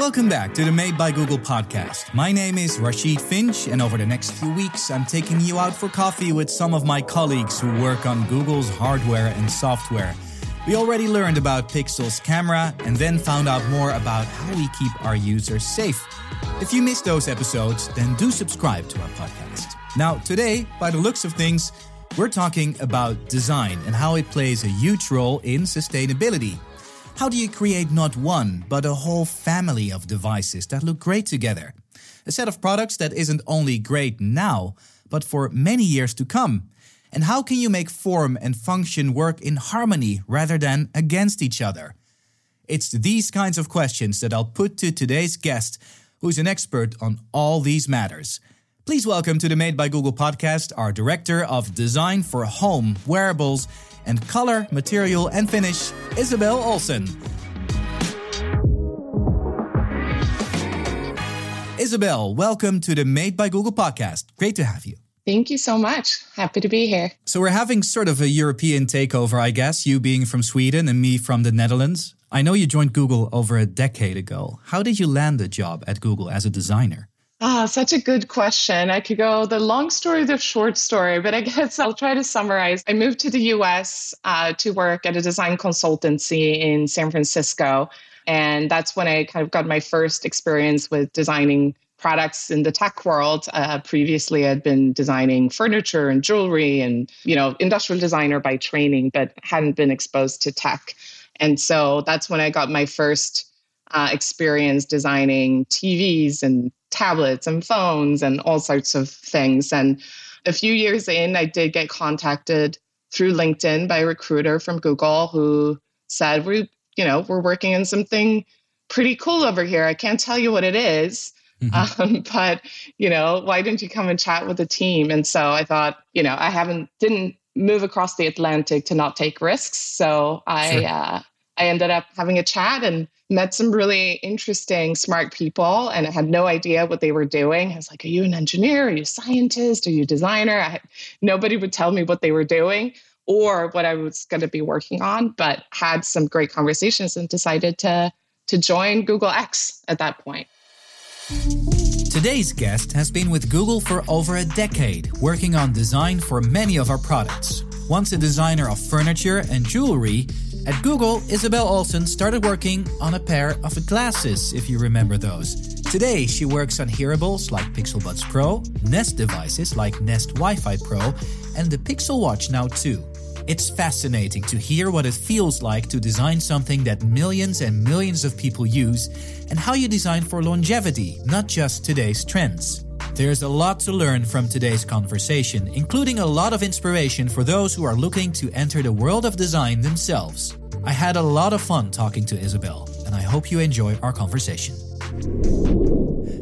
Welcome back to the Made by Google podcast. My name is Rachid Finge, and over the next few weeks, I'm taking you out for coffee with some of my colleagues who work on Google's hardware and software. We already learned about Pixel's camera and then found out more about how we keep our users safe. If you missed those episodes, then do subscribe to our podcast. Now, today, by the looks of things, we're talking about design and how it plays a huge role in sustainability. How do you create not one, but a whole family of devices that look great together? A set of products that isn't only great now, but for many years to come. And how can you make form and function work in harmony rather than against each other? It's these kinds of questions that I'll put to today's guest, who's an expert on all these matters. Please welcome to the Made by Google podcast our Director of Design for Home, Wearables, and Color, Material, and Finish, Isabelle Olsson. Isabelle, welcome to the Made by Google podcast. Great to have you. Thank you so much. Happy to be here. So, we're having sort of a European takeover, I guess, you being from Sweden and me from the Netherlands. I know you joined Google over a decade ago. How did you land a job at Google as a designer? Ah, such a good question. I could go the long story, the short story, but I guess I'll try to summarize. I moved to the US uh, to work at a design consultancy in San Francisco. And that's when I kind of got my first experience with designing products in the tech world. Uh, previously, I'd been designing furniture and jewelry and, you know, industrial designer by training, but hadn't been exposed to tech. And so that's when I got my first uh, experience designing TVs and tablets and phones and all sorts of things. And a few years in, I did get contacted through LinkedIn by a recruiter from Google who said, "We, you know, we're working on something pretty cool over here. I can't tell you what it is, mm-hmm. um, but you know, why didn't you come and chat with the team?" And so I thought, you know, I haven't didn't move across the Atlantic to not take risks, so I sure. uh, I ended up having a chat and met some really interesting, smart people, and I had no idea what they were doing. I was like, Are you an engineer? Are you a scientist? Are you a designer? I, nobody would tell me what they were doing or what I was going to be working on, but had some great conversations and decided to, to join Google X at that point. Today's guest has been with Google for over a decade, working on design for many of our products. Once a designer of furniture and jewelry, at Google, Isabelle Olsson started working on a pair of glasses, if you remember those. Today, she works on hearables like Pixel Buds Pro, Nest devices like Nest Wi Fi Pro, and the Pixel Watch now too. It's fascinating to hear what it feels like to design something that millions and millions of people use, and how you design for longevity, not just today's trends. There's a lot to learn from today's conversation, including a lot of inspiration for those who are looking to enter the world of design themselves. I had a lot of fun talking to Isabelle, and I hope you enjoy our conversation.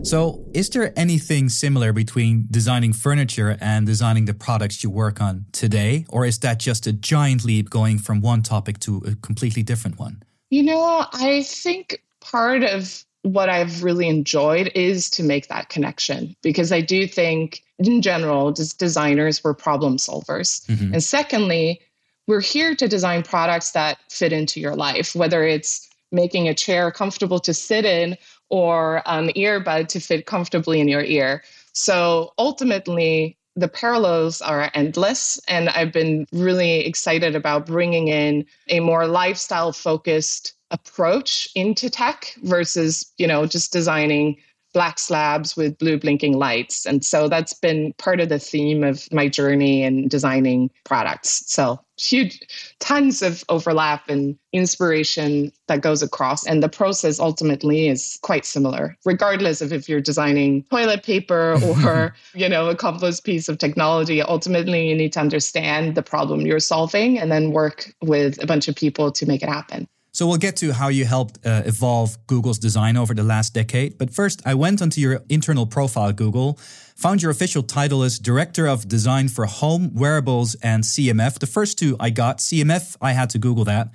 So, is there anything similar between designing furniture and designing the products you work on today? Or is that just a giant leap going from one topic to a completely different one? You know, I think part of what I've really enjoyed is to make that connection because I do think, in general, just designers were problem solvers. Mm-hmm. And secondly, we're here to design products that fit into your life, whether it's making a chair comfortable to sit in or an earbud to fit comfortably in your ear. So ultimately, the parallels are endless. And I've been really excited about bringing in a more lifestyle focused approach into tech versus, you know, just designing black slabs with blue blinking lights. And so that's been part of the theme of my journey in designing products. So huge, tons of overlap and inspiration that goes across. And the process ultimately is quite similar, regardless of if you're designing toilet paper or, you know, a complex piece of technology. Ultimately, you need to understand the problem you're solving and then work with a bunch of people to make it happen. So we'll get to how you helped uh, evolve Google's design over the last decade. But first, I went onto your internal profile, Google, found your official title as Director of Design for Home, Wearables, and CMF. The first two I got. CMF, I had to Google that.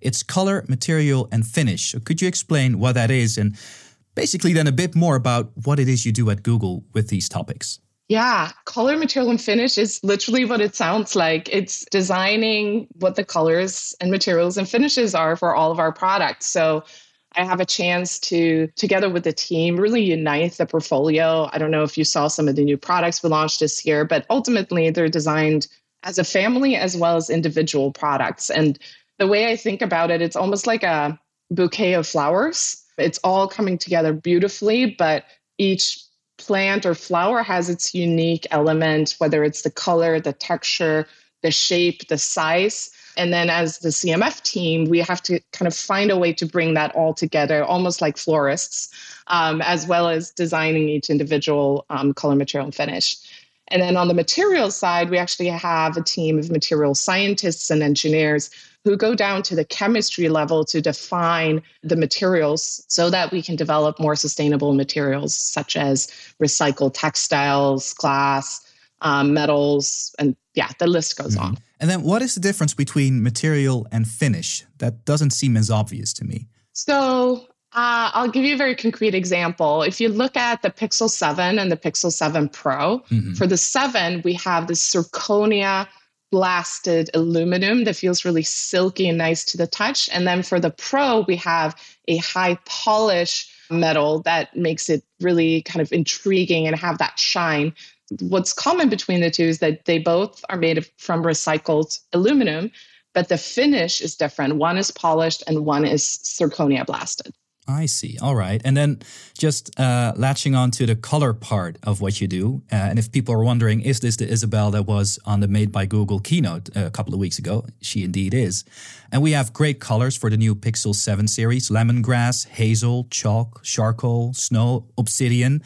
It's color, material, and finish. So could you explain what that is and basically then a bit more about what it is you do at Google with these topics? Yeah, color, material, and finish is literally what it sounds like. It's designing what the colors and materials and finishes are for all of our products. So I have a chance to, together with the team, really unite the portfolio. I don't know if you saw some of the new products we launched this year, but ultimately they're designed as a family as well as individual products. And the way I think about it, it's almost like a bouquet of flowers. It's all coming together beautifully, but each plant or flower has its unique element, whether it's the color, the texture, the shape, the size. And then as the CMF team, we have to kind of find a way to bring that all together, almost like florists, um, as well as designing each individual um, color, material, and finish. And then on the material side, we actually have a team of material scientists and engineers who go down to the chemistry level to define the materials so that we can develop more sustainable materials such as recycled textiles, glass, um, metals, and yeah, the list goes mm-hmm. on. And then what is the difference between material and finish? That doesn't seem as obvious to me. So uh, I'll give you a very concrete example. If you look at the Pixel 7 and the Pixel 7 Pro, mm-hmm. for the 7, we have the zirconia blasted aluminum that feels really silky and nice to the touch. And then for the Pro, we have a high polish metal that makes it really kind of intriguing and have that shine what's common between the two is that they both are made from recycled aluminum, but the finish is different. One is polished and one is zirconia blasted. I see. All right. And then just uh, latching on to the color part of what you do. Uh, and if people are wondering, is this the Isabelle that was on the Made by Google keynote uh, a couple of weeks ago? She indeed is. And we have great colors for the new Pixel 7 series lemongrass, hazel, chalk, charcoal, snow, obsidian.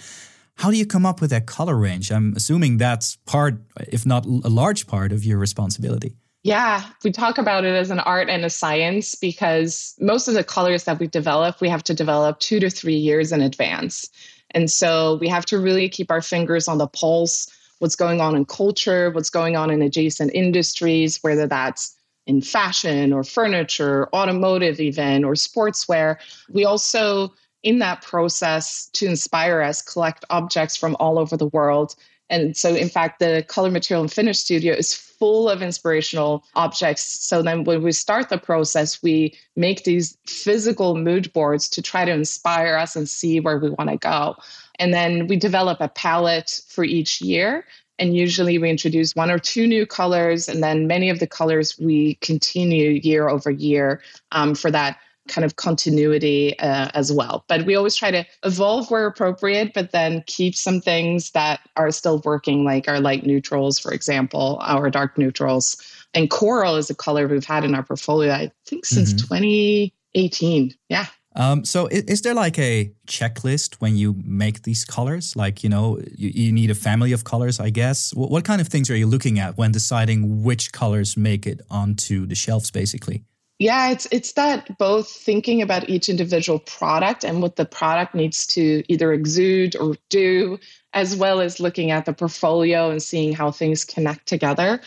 How do you come up with that color range? I'm assuming that's part, if not a large part, of your responsibility. Yeah, we talk about it as an art and a science because most of the colors that we develop, we have to develop two to three years in advance. And so we have to really keep our fingers on the pulse, what's going on in culture, what's going on in adjacent industries, whether that's in fashion or furniture, automotive, even, or sportswear. We also in that process to inspire us collect objects from all over the world and so in fact the color material and finish studio is full of inspirational objects. So then when we start the process we make these physical mood boards to try to inspire us and see where we want to go. And then we develop a palette for each year. And usually we introduce one or two new colors and then many of the colors we continue year over year um, for that kind of continuity uh, as well. But we always try to evolve where appropriate, but then keep some things that are still working, like our light neutrals, for example, our dark neutrals. And coral is a color we've had in our portfolio, I think, since mm-hmm. 2018. Yeah. Um, so is, is, there like a checklist when you make these colors? Like, you know, you, you need a family of colors, I guess. What, what, kind of things are you looking at when deciding which colors make it onto the shelves, basically? Yeah, it's it's that both thinking about each individual product and what the product needs to either exude or do, as well as looking at the portfolio and seeing how things connect together.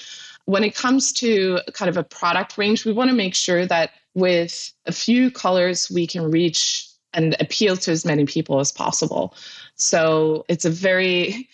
When it comes to kind of a product range, we want to make sure that with a few colors we can reach and appeal to as many people as possible. So it's a very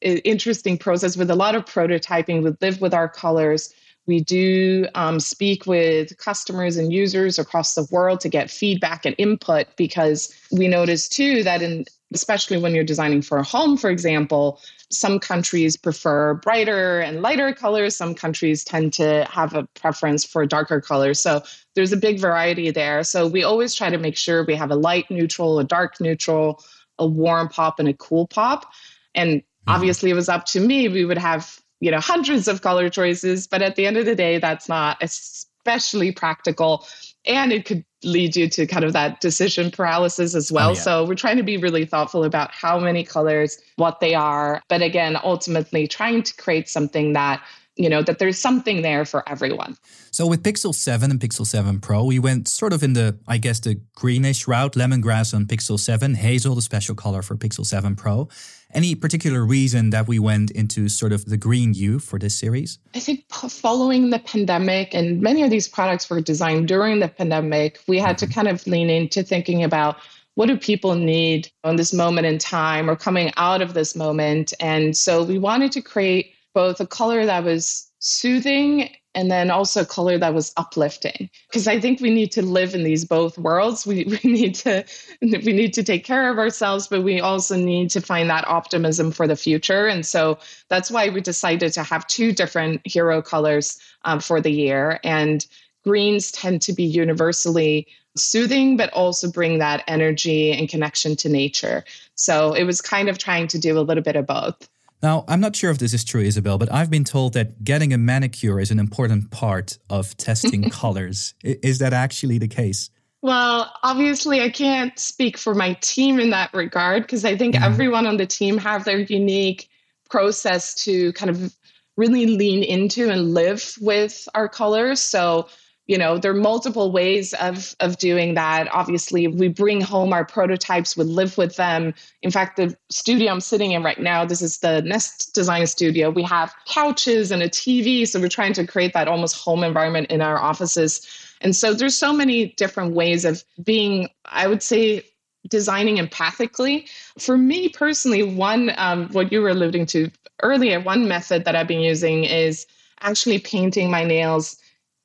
interesting process with a lot of prototyping. We live with our colors we do um, speak with customers and users across the world to get feedback and input because we notice too that in especially when you're designing for a home, for example, some countries prefer brighter and lighter colors. Some countries tend to have a preference for darker colors. So there's a big variety there. So we always try to make sure we have a light neutral, a dark neutral, a warm pop, and a cool pop. And mm-hmm. obviously, it was up to me. We would have you know hundreds of color choices but at the end of the day that's not especially practical and it could lead you to kind of that decision paralysis as well. Oh, yeah. So we're trying to be really thoughtful about how many colors, what they are, but again, ultimately trying to create something that you know that there's something there for everyone so with pixel 7 and pixel 7 pro we went sort of in the i guess the greenish route lemongrass on pixel 7 hazel the special color for pixel 7 pro any particular reason that we went into sort of the green hue for this series i think following the pandemic and many of these products were designed during the pandemic we had mm-hmm. to kind of lean into thinking about what do people need on this moment in time or coming out of this moment and so we wanted to create both a color that was soothing and then also color that was uplifting. Because i think we need to live in these both worlds. We, we need to we need to take care of ourselves but we also need to find that optimism for the future. And so that's why we decided to have two different hero colors um, for the year. And greens tend to be universally soothing but also bring that energy and connection to nature. So it was kind of trying to do a little bit of both now, I'm not sure if this is true, Isabelle, but I've been told that getting a manicure is an important part of testing colors. Is that actually the case? Well, obviously, I can't speak for my team in that regard because I think mm-hmm. everyone on the team have their unique process to kind of really lean into and live with our colors. So you know there are multiple ways of of doing that. Obviously we bring home our prototypes we live with them. In fact the studio i'm sitting in right now this is the nest design studio. We have couches and a tv so we're trying to create that almost home environment in our offices. And so there's so many different ways of being i would say designing empathically. For me personally one um, what you were alluding to earlier one method that i've been using is actually painting my nails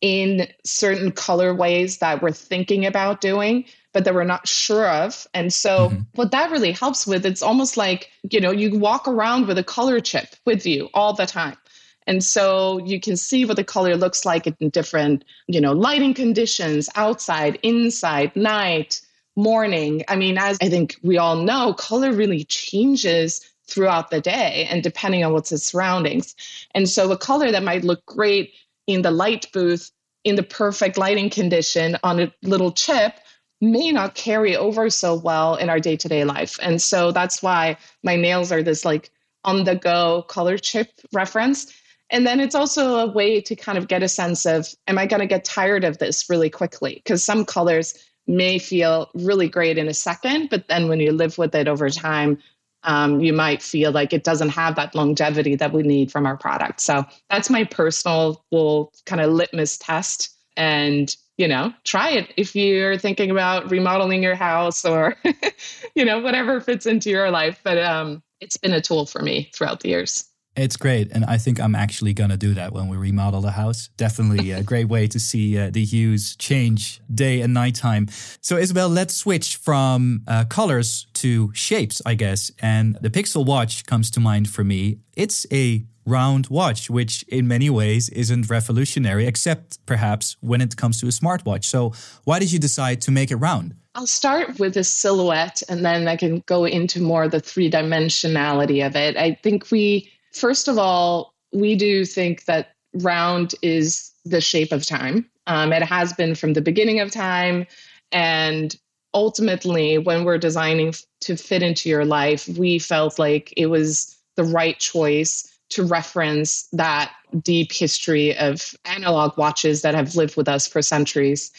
in certain colorways that we're thinking about doing but that we're not sure of. And so mm-hmm. what that really helps with it's almost like you know you walk around with a color chip with you all the time. And so you can see what the color looks like in different you know lighting conditions outside inside night morning. I mean as i think we all know color really changes throughout the day and depending on what's its surroundings. And so a color that might look great in the light booth in the perfect lighting condition on a little chip may not carry over so well in our day-to-day life. And so that's why my nails are this like on the go color chip reference. And then it's also a way to kind of get a sense of am i going to get tired of this really quickly? Because some colors may feel really great in a second but then when you live with it over time um, you might feel like it doesn't have that longevity that we need from our product. So that's my personal little kind of litmus test. And, you know, try it if you're thinking about remodeling your house or, you know, whatever fits into your life. But um, it's been a tool for me throughout the years. It's great. And I think I'm actually going to do that when we remodel the house. Definitely a great way to see uh, the hues change day and nighttime. So, Isabelle, let's switch from uh, colors to shapes, I guess. And the Pixel Watch comes to mind for me. It's a round watch, which in many ways isn't revolutionary, except perhaps when it comes to a smartwatch. So, why did you decide to make it round? I'll start with the silhouette and then I can go into more the three dimensionality of it. I think we First of all, we do think that round is the shape of time. Um, it has been from the beginning of time. And ultimately, when we're designing to fit into your life, we felt like it was the right choice to reference that deep history of analog watches that have lived with us for centuries.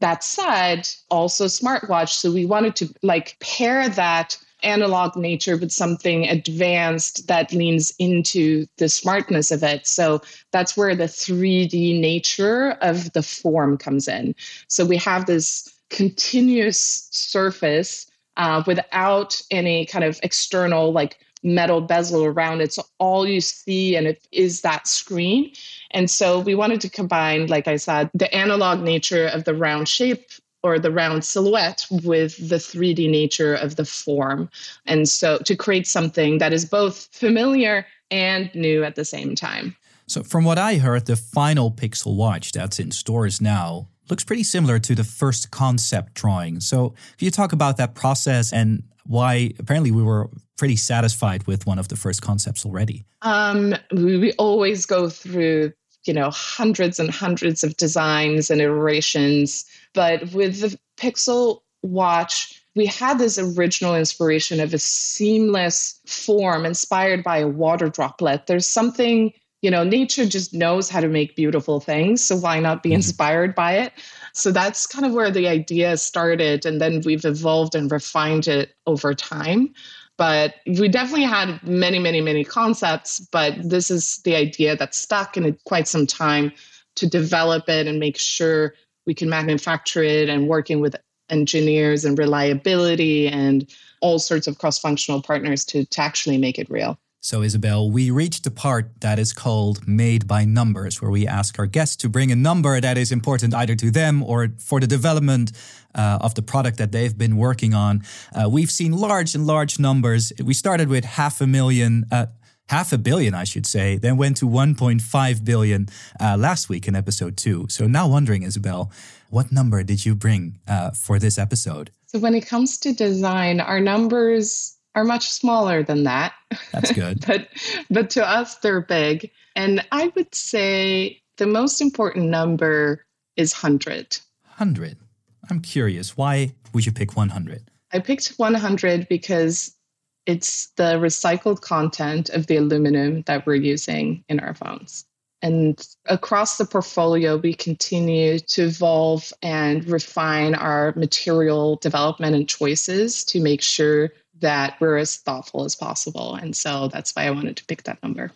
That said, also smartwatch. So we wanted to like pair that analog nature but something advanced that leans into the smartness of it. So that's where the 3D nature of the form comes in. So we have this continuous surface uh, without any kind of external like metal bezel around it. So all you see and it is that screen. And so we wanted to combine, like I said, the analog nature of the round shape or the round silhouette with the 3D nature of the form. And so to create something that is both familiar and new at the same time. So, from what I heard, the final Pixel Watch that's in stores now looks pretty similar to the first concept drawing. So, can you talk about that process and why apparently we were pretty satisfied with one of the first concepts already? Um, we, we always go through you know hundreds and hundreds of designs and iterations. But with the pixel watch we had this original inspiration of a seamless form inspired by a water droplet. There's something you know nature just knows how to make beautiful things so why not be mm-hmm. inspired by it? So that's kind of where the idea started and then we've evolved and refined it over time but we definitely had many, many, many concepts, but this is the idea that stuck in it quite some time to develop it and make sure we can manufacture it and working with engineers and reliability and all sorts of cross-functional partners to, to actually make it real. So, Isabelle, we reached the part that is called Made by Numbers, where we ask our guests to bring a number that is important either to them or for the development uh, of the product that they've been working on. Uh, we've seen large and large numbers. We started with half a million. Uh, half a billion, I should say, then went to 1.5 billion uh, last week in episode two. So now wondering, Isabelle, what number did you bring uh, for this episode? So when it comes to design, our numbers are much smaller than that. That's good. but but to us they're big. And I would say the most important number is 100. 100. I'm curious, why would you pick 100? I picked 100 because it's the recycled content of the aluminum that we're using in our phones. And across the portfolio, we continue to evolve and refine our material development and choices to make sure that we're as thoughtful as possible. And so that's why I wanted to pick that number.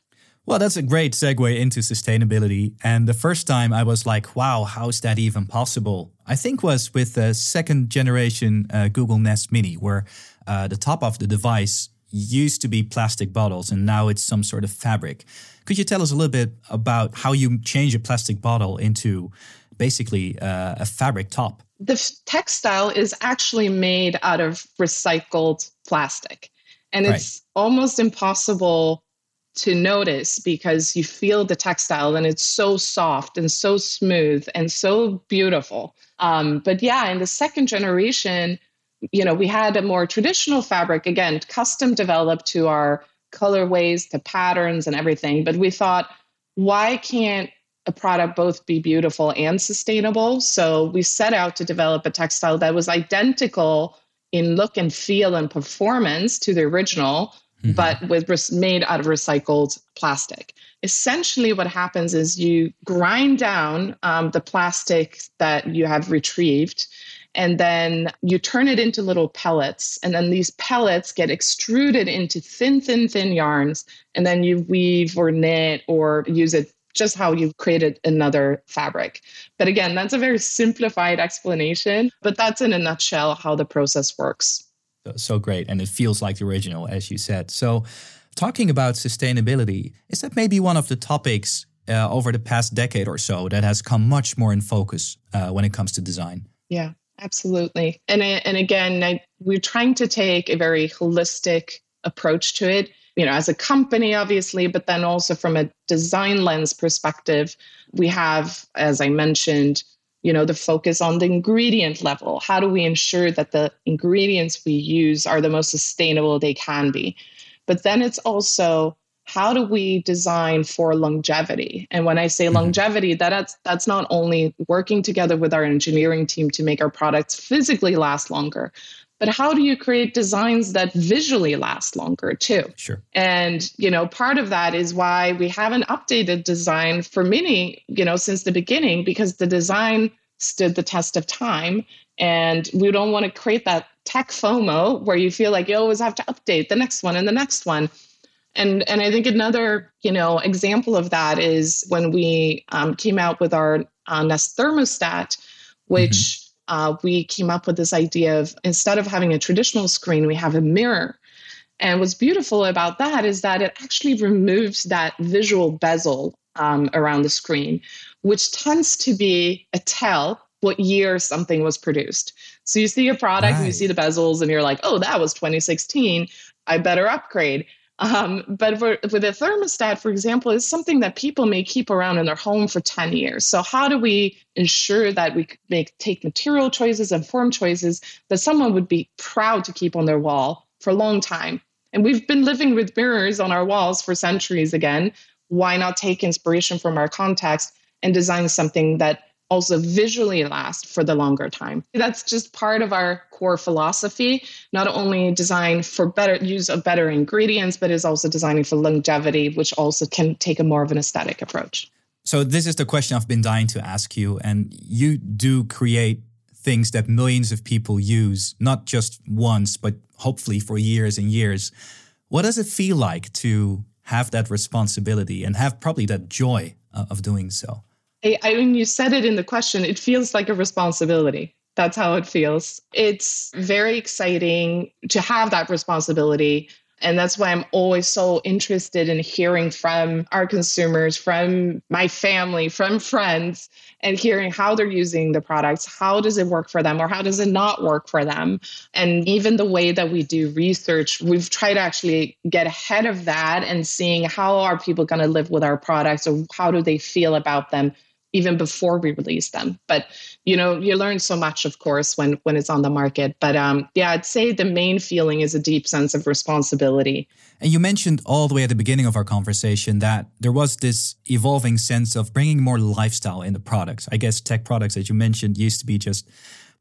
Well, that's a great segue into sustainability. And the first time I was like, wow, how is that even possible? I think was with the second generation uh, Google Nest Mini, where uh, the top of the device used to be plastic bottles and now it's some sort of fabric. Could you tell us a little bit about how you change a plastic bottle into basically uh, a fabric top? The textile is actually made out of recycled plastic. And right. it's almost impossible to notice because you feel the textile and it's so soft and so smooth and so beautiful. Um, but yeah, in the second generation, you know, we had a more traditional fabric, again, custom developed to our colorways, to patterns and everything. But we thought, why can't a product both be beautiful and sustainable? So we set out to develop a textile that was identical in look and feel and performance to the original, mm-hmm. but with made out of recycled plastic. Essentially, what happens is you grind down um, the plastic that you have retrieved and then you turn it into little pellets and then these pellets get extruded into thin thin thin yarns and then you weave or knit or use it just how you've created another fabric. But again that's a very simplified explanation but that's in a nutshell how the process works. So great and it feels like the original as you said. So talking about sustainability is that maybe one of the topics uh, over the past decade or so that has come much more in focus uh, when it comes to design? Yeah Absolutely. And and again, I, we're trying to take a very holistic approach to it, you know, as a company obviously, but then also from a design lens perspective, we have as I mentioned, you know, the focus on the ingredient level. How do we ensure that the ingredients we use are the most sustainable they can be? But then it's also how do we design for longevity and when i say mm-hmm. longevity that's that's not only working together with our engineering team to make our products physically last longer but how do you create designs that visually last longer too? Sure. And you know part of that is why we haven't updated design for many, you know since the beginning because the design stood the test of time. And we don't want to create that tech fomo where you feel like you always have to update the next one and the next one. And and I think another you know example of that is when we um, came out with our uh, Nest thermostat, which mm-hmm. Uh, we came up with this idea of instead of having a traditional screen, we have a mirror. And what's beautiful about that is that it actually removes that visual bezel um, around the screen, which tends to be a tell what year something was produced. So you see a product right. and you see the bezels and you're like, oh, that was 2016. I better upgrade. Um, but for, with a thermostat, for example, is something that people may keep around in their home for 10 years. So how do we ensure that we make take material choices and form choices that someone would be proud to keep on their wall for a long time? And we've been living with mirrors on our walls for centuries again. Why not take inspiration from our context and design something that also visually last for the longer time. That's just part of our core philosophy, not only design for better use of better ingredients, but is also designing for longevity, which also can take a more of an aesthetic approach. So this is the question I've been dying to ask you. And you do create things that millions of people use, not just once, but hopefully for years and years. What does it feel like to have that responsibility and have probably that joy uh, of doing so? I, mean, you said it in the question. It feels like a responsibility. That's how it feels. It's very exciting to have that responsibility. And that's why I'm always so interested in hearing from our consumers, from my family, from friends, and hearing how they're using the products. How does it work for them or how does it not work for them? And even the way that we do research, we've tried to actually get ahead of that and seeing how are people going to live with our products or how do they feel about them even before we release them. But you know, you learn so much, of course, when when it's on the market. But um, yeah, I'd say the main feeling is a deep sense of responsibility. And you mentioned all the way at the beginning of our conversation that there was this evolving sense of bringing more lifestyle in the products. I guess tech products, as you mentioned, used to be just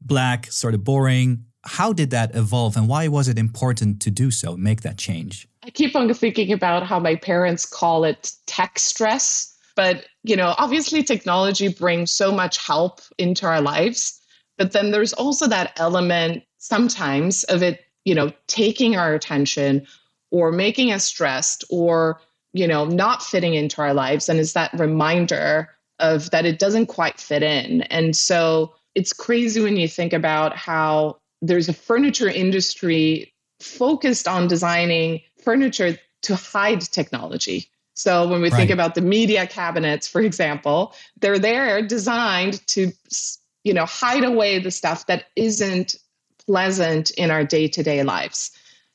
black, sort of boring. How did that evolve, and why was it important to do so, make that change? I keep on thinking about how my parents call it tech stress but, you know, obviously technology brings so much help into our lives. But then there's also that element sometimes of it, you know, taking our attention or making us stressed or, you know, not fitting into our lives. And it's that reminder of that it doesn't quite fit in. And so it's crazy when you think about how there's a furniture industry focused on designing furniture to hide technology. So when we right. think about the media cabinets, for example, they're there designed to, you know, hide away the stuff that isn't pleasant in our day-to-day lives.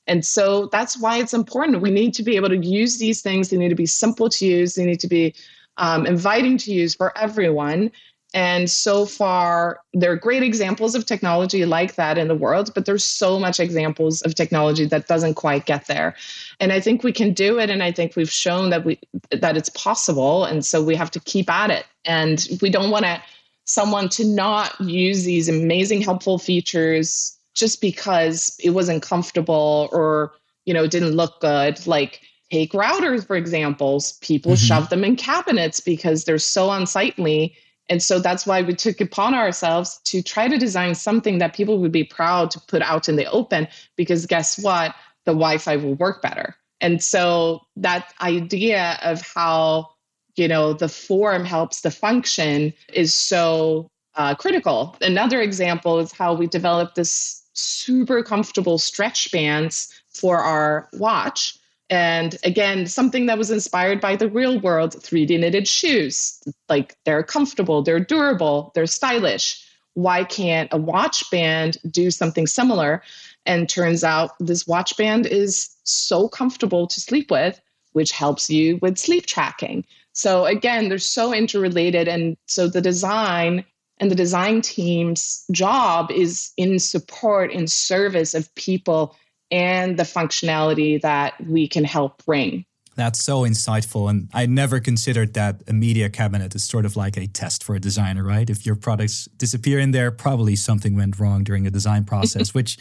And so that's why it's important. We need to be able to use these things. They need to be simple to use. They need to be um, inviting to use for everyone. And so far, there are great examples of technology like that in the world, but there's so much examples of technology that doesn't quite get there. And I think we can do it, and I think we've shown that we that it's possible. And so we have to keep at it. And we don't want to someone to not use these amazing helpful features just because it wasn't comfortable or you know didn't look good. Like take routers for examples, people mm-hmm. shove them in cabinets because they're so unsightly and so that's why we took upon ourselves to try to design something that people would be proud to put out in the open because guess what? The Wi Fi will work better. And so that idea of how, you know, the form helps the function is so uh, critical. Another example is how we developed this super comfortable stretch bands for our watch and again, something that was inspired by the real world 3D knitted shoes. Like they're comfortable, they're durable, they're stylish. Why can't a watch band do something similar? And turns out this watch band is so comfortable to sleep with, which helps you with sleep tracking. So again, they're so interrelated. And so the design and the design team's job is in support, in service of people and the functionality that we can help bring. That's so insightful. And I never considered that a media cabinet is sort of like a test for a designer, right? If your products disappear in there, probably something went wrong during the design process, which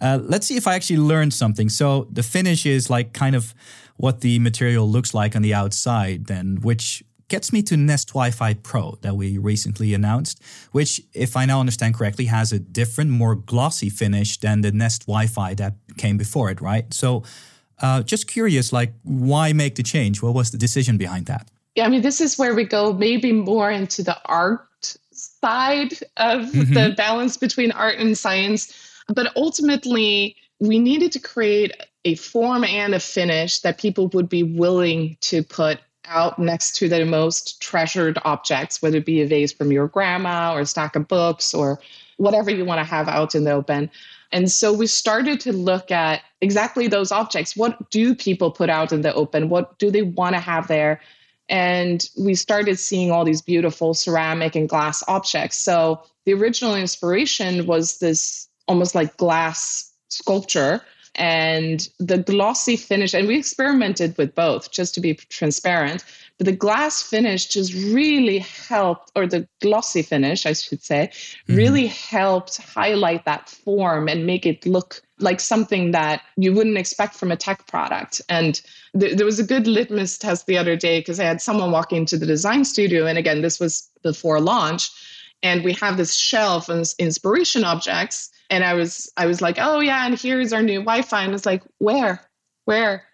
uh, let's see if I actually learned something. So the finish is like kind of what the material looks like on the outside, then, which gets me to Nest Wi-Fi Pro that we recently announced, which, if I now understand correctly, has a different, more glossy finish than the Nest Wi-Fi that came before it, right? So, uh, just curious, like, why make the change? What was the decision behind that? Yeah, I mean, this is where we go maybe more into the art side of mm-hmm. the balance between art and science. But ultimately, we needed to create a form and a finish that people would be willing to put out next to the most treasured objects, whether it be a vase from your grandma or a stack of books or whatever you want to have out in the open. And so we started to look at exactly those objects. What do people put out in the open? What do they want to have there? And we started seeing all these beautiful ceramic and glass objects. So the original inspiration was this almost like glass sculpture and the glossy finish and we experimented with both just to be transparent but the glass finish just really helped or the glossy finish i should say mm-hmm. really helped highlight that form and make it look like something that you wouldn't expect from a tech product and th- there was a good litmus test the other day because i had someone walk into the design studio and again this was before launch and we have this shelf of inspiration objects and I was I was like, oh yeah, and here's our new Wi-Fi, and it's like, where, where?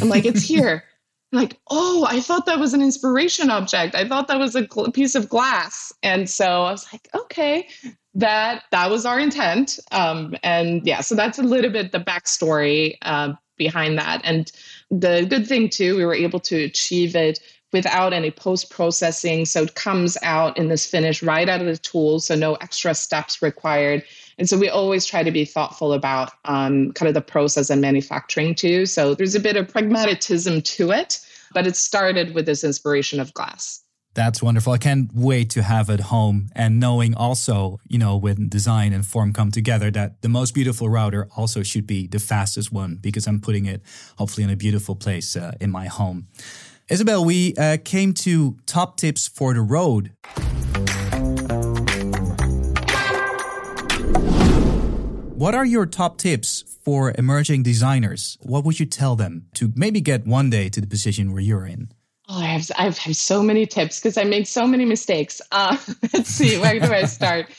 I'm like, it's here. I'm like, oh, I thought that was an inspiration object. I thought that was a gl- piece of glass, and so I was like, okay, that that was our intent. Um, and yeah, so that's a little bit the backstory. Uh, behind that. And the good thing too, we were able to achieve it without any post processing. So it comes out in this finish right out of the tool. So no extra steps required. And so we always try to be thoughtful about um, kind of the process and manufacturing too. So there's a bit of pragmatism to it, but it started with this inspiration of glass. That's wonderful. I can't wait to have it home and knowing also, you know, when design and form come together, that the most beautiful router also should be the fastest one because I'm putting it hopefully in a beautiful place uh, in my home. Isabelle, we uh, came to top tips for the road. What are your top tips for emerging designers? What would you tell them to maybe get one day to the position where you're in? Oh, I have I have so many tips because I made so many mistakes. Uh, let's see, where do I start?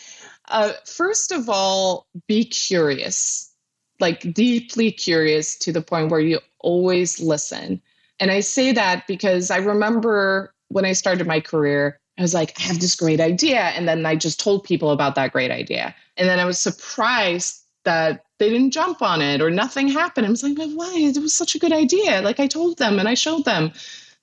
Uh, first of all, be curious, like deeply curious to the point where you always listen. And I say that because I remember when I started my career, I was like, I have this great idea. And then I just told people about that great idea. And then I was surprised that they didn't jump on it or nothing happened. I was like, why? It was such a good idea. Like I told them and I showed them.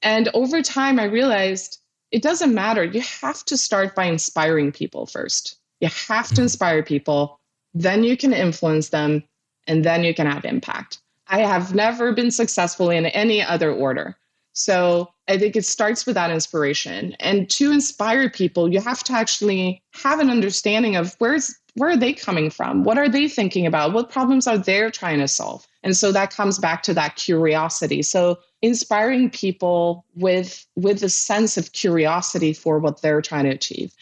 And over time, I realized it doesn't matter. You have to start by inspiring people first. You have to mm-hmm. inspire people, then you can influence them, and then you can have impact. I have never been successful in any other order. So I think it starts with that inspiration. And to inspire people, you have to actually have an understanding of where's where are they coming from? What are they thinking about? What problems are they trying to solve? And so that comes back to that curiosity. So inspiring people with with a sense of curiosity for what they're trying to achieve.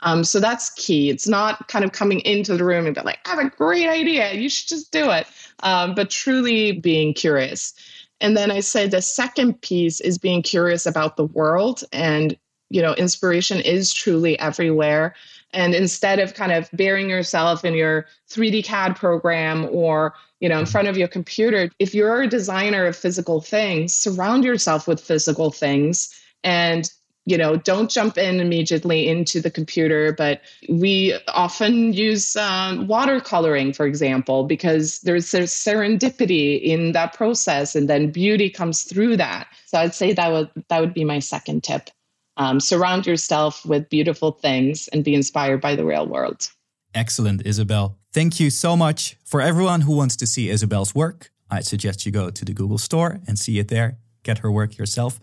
Um, so that's key. It's not kind of coming into the room and be like, I have a great idea. You should just do it. Um, but truly being curious. And then I say the second piece is being curious about the world. And, you know, inspiration is truly everywhere. And instead of kind of burying yourself in your 3D CAD program or, you know, in front of your computer, if you're a designer of physical things, surround yourself with physical things and you know don't jump in immediately into the computer but we often use um, watercoloring for example because there's, there's serendipity in that process and then beauty comes through that. So i'd say that would that would be my second tip. Um, surround yourself with beautiful things and be inspired by the real world. Excellent Isabelle. Thank you so much. For everyone who wants to see Isabelle's work i suggest you go to the google store and see it there. Get her work yourself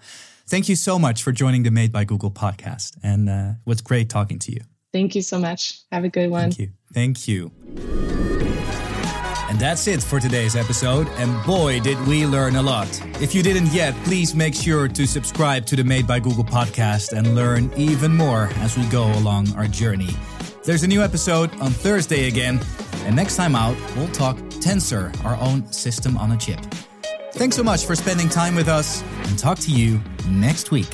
Thank you so much for joining the Made by Google podcast. And uh, it was great talking to you. Thank you so much. Have a good one. Thank you. Thank you. And that's it for today's episode. And boy, did we learn a lot. If you didn't yet, please make sure to subscribe to the Made by Google podcast and learn even more as we go along our journey. There's a new episode on Thursday again. And next time out, we'll talk Tensor, our own system on a chip. Thanks so much for spending time with us and talk to you next week.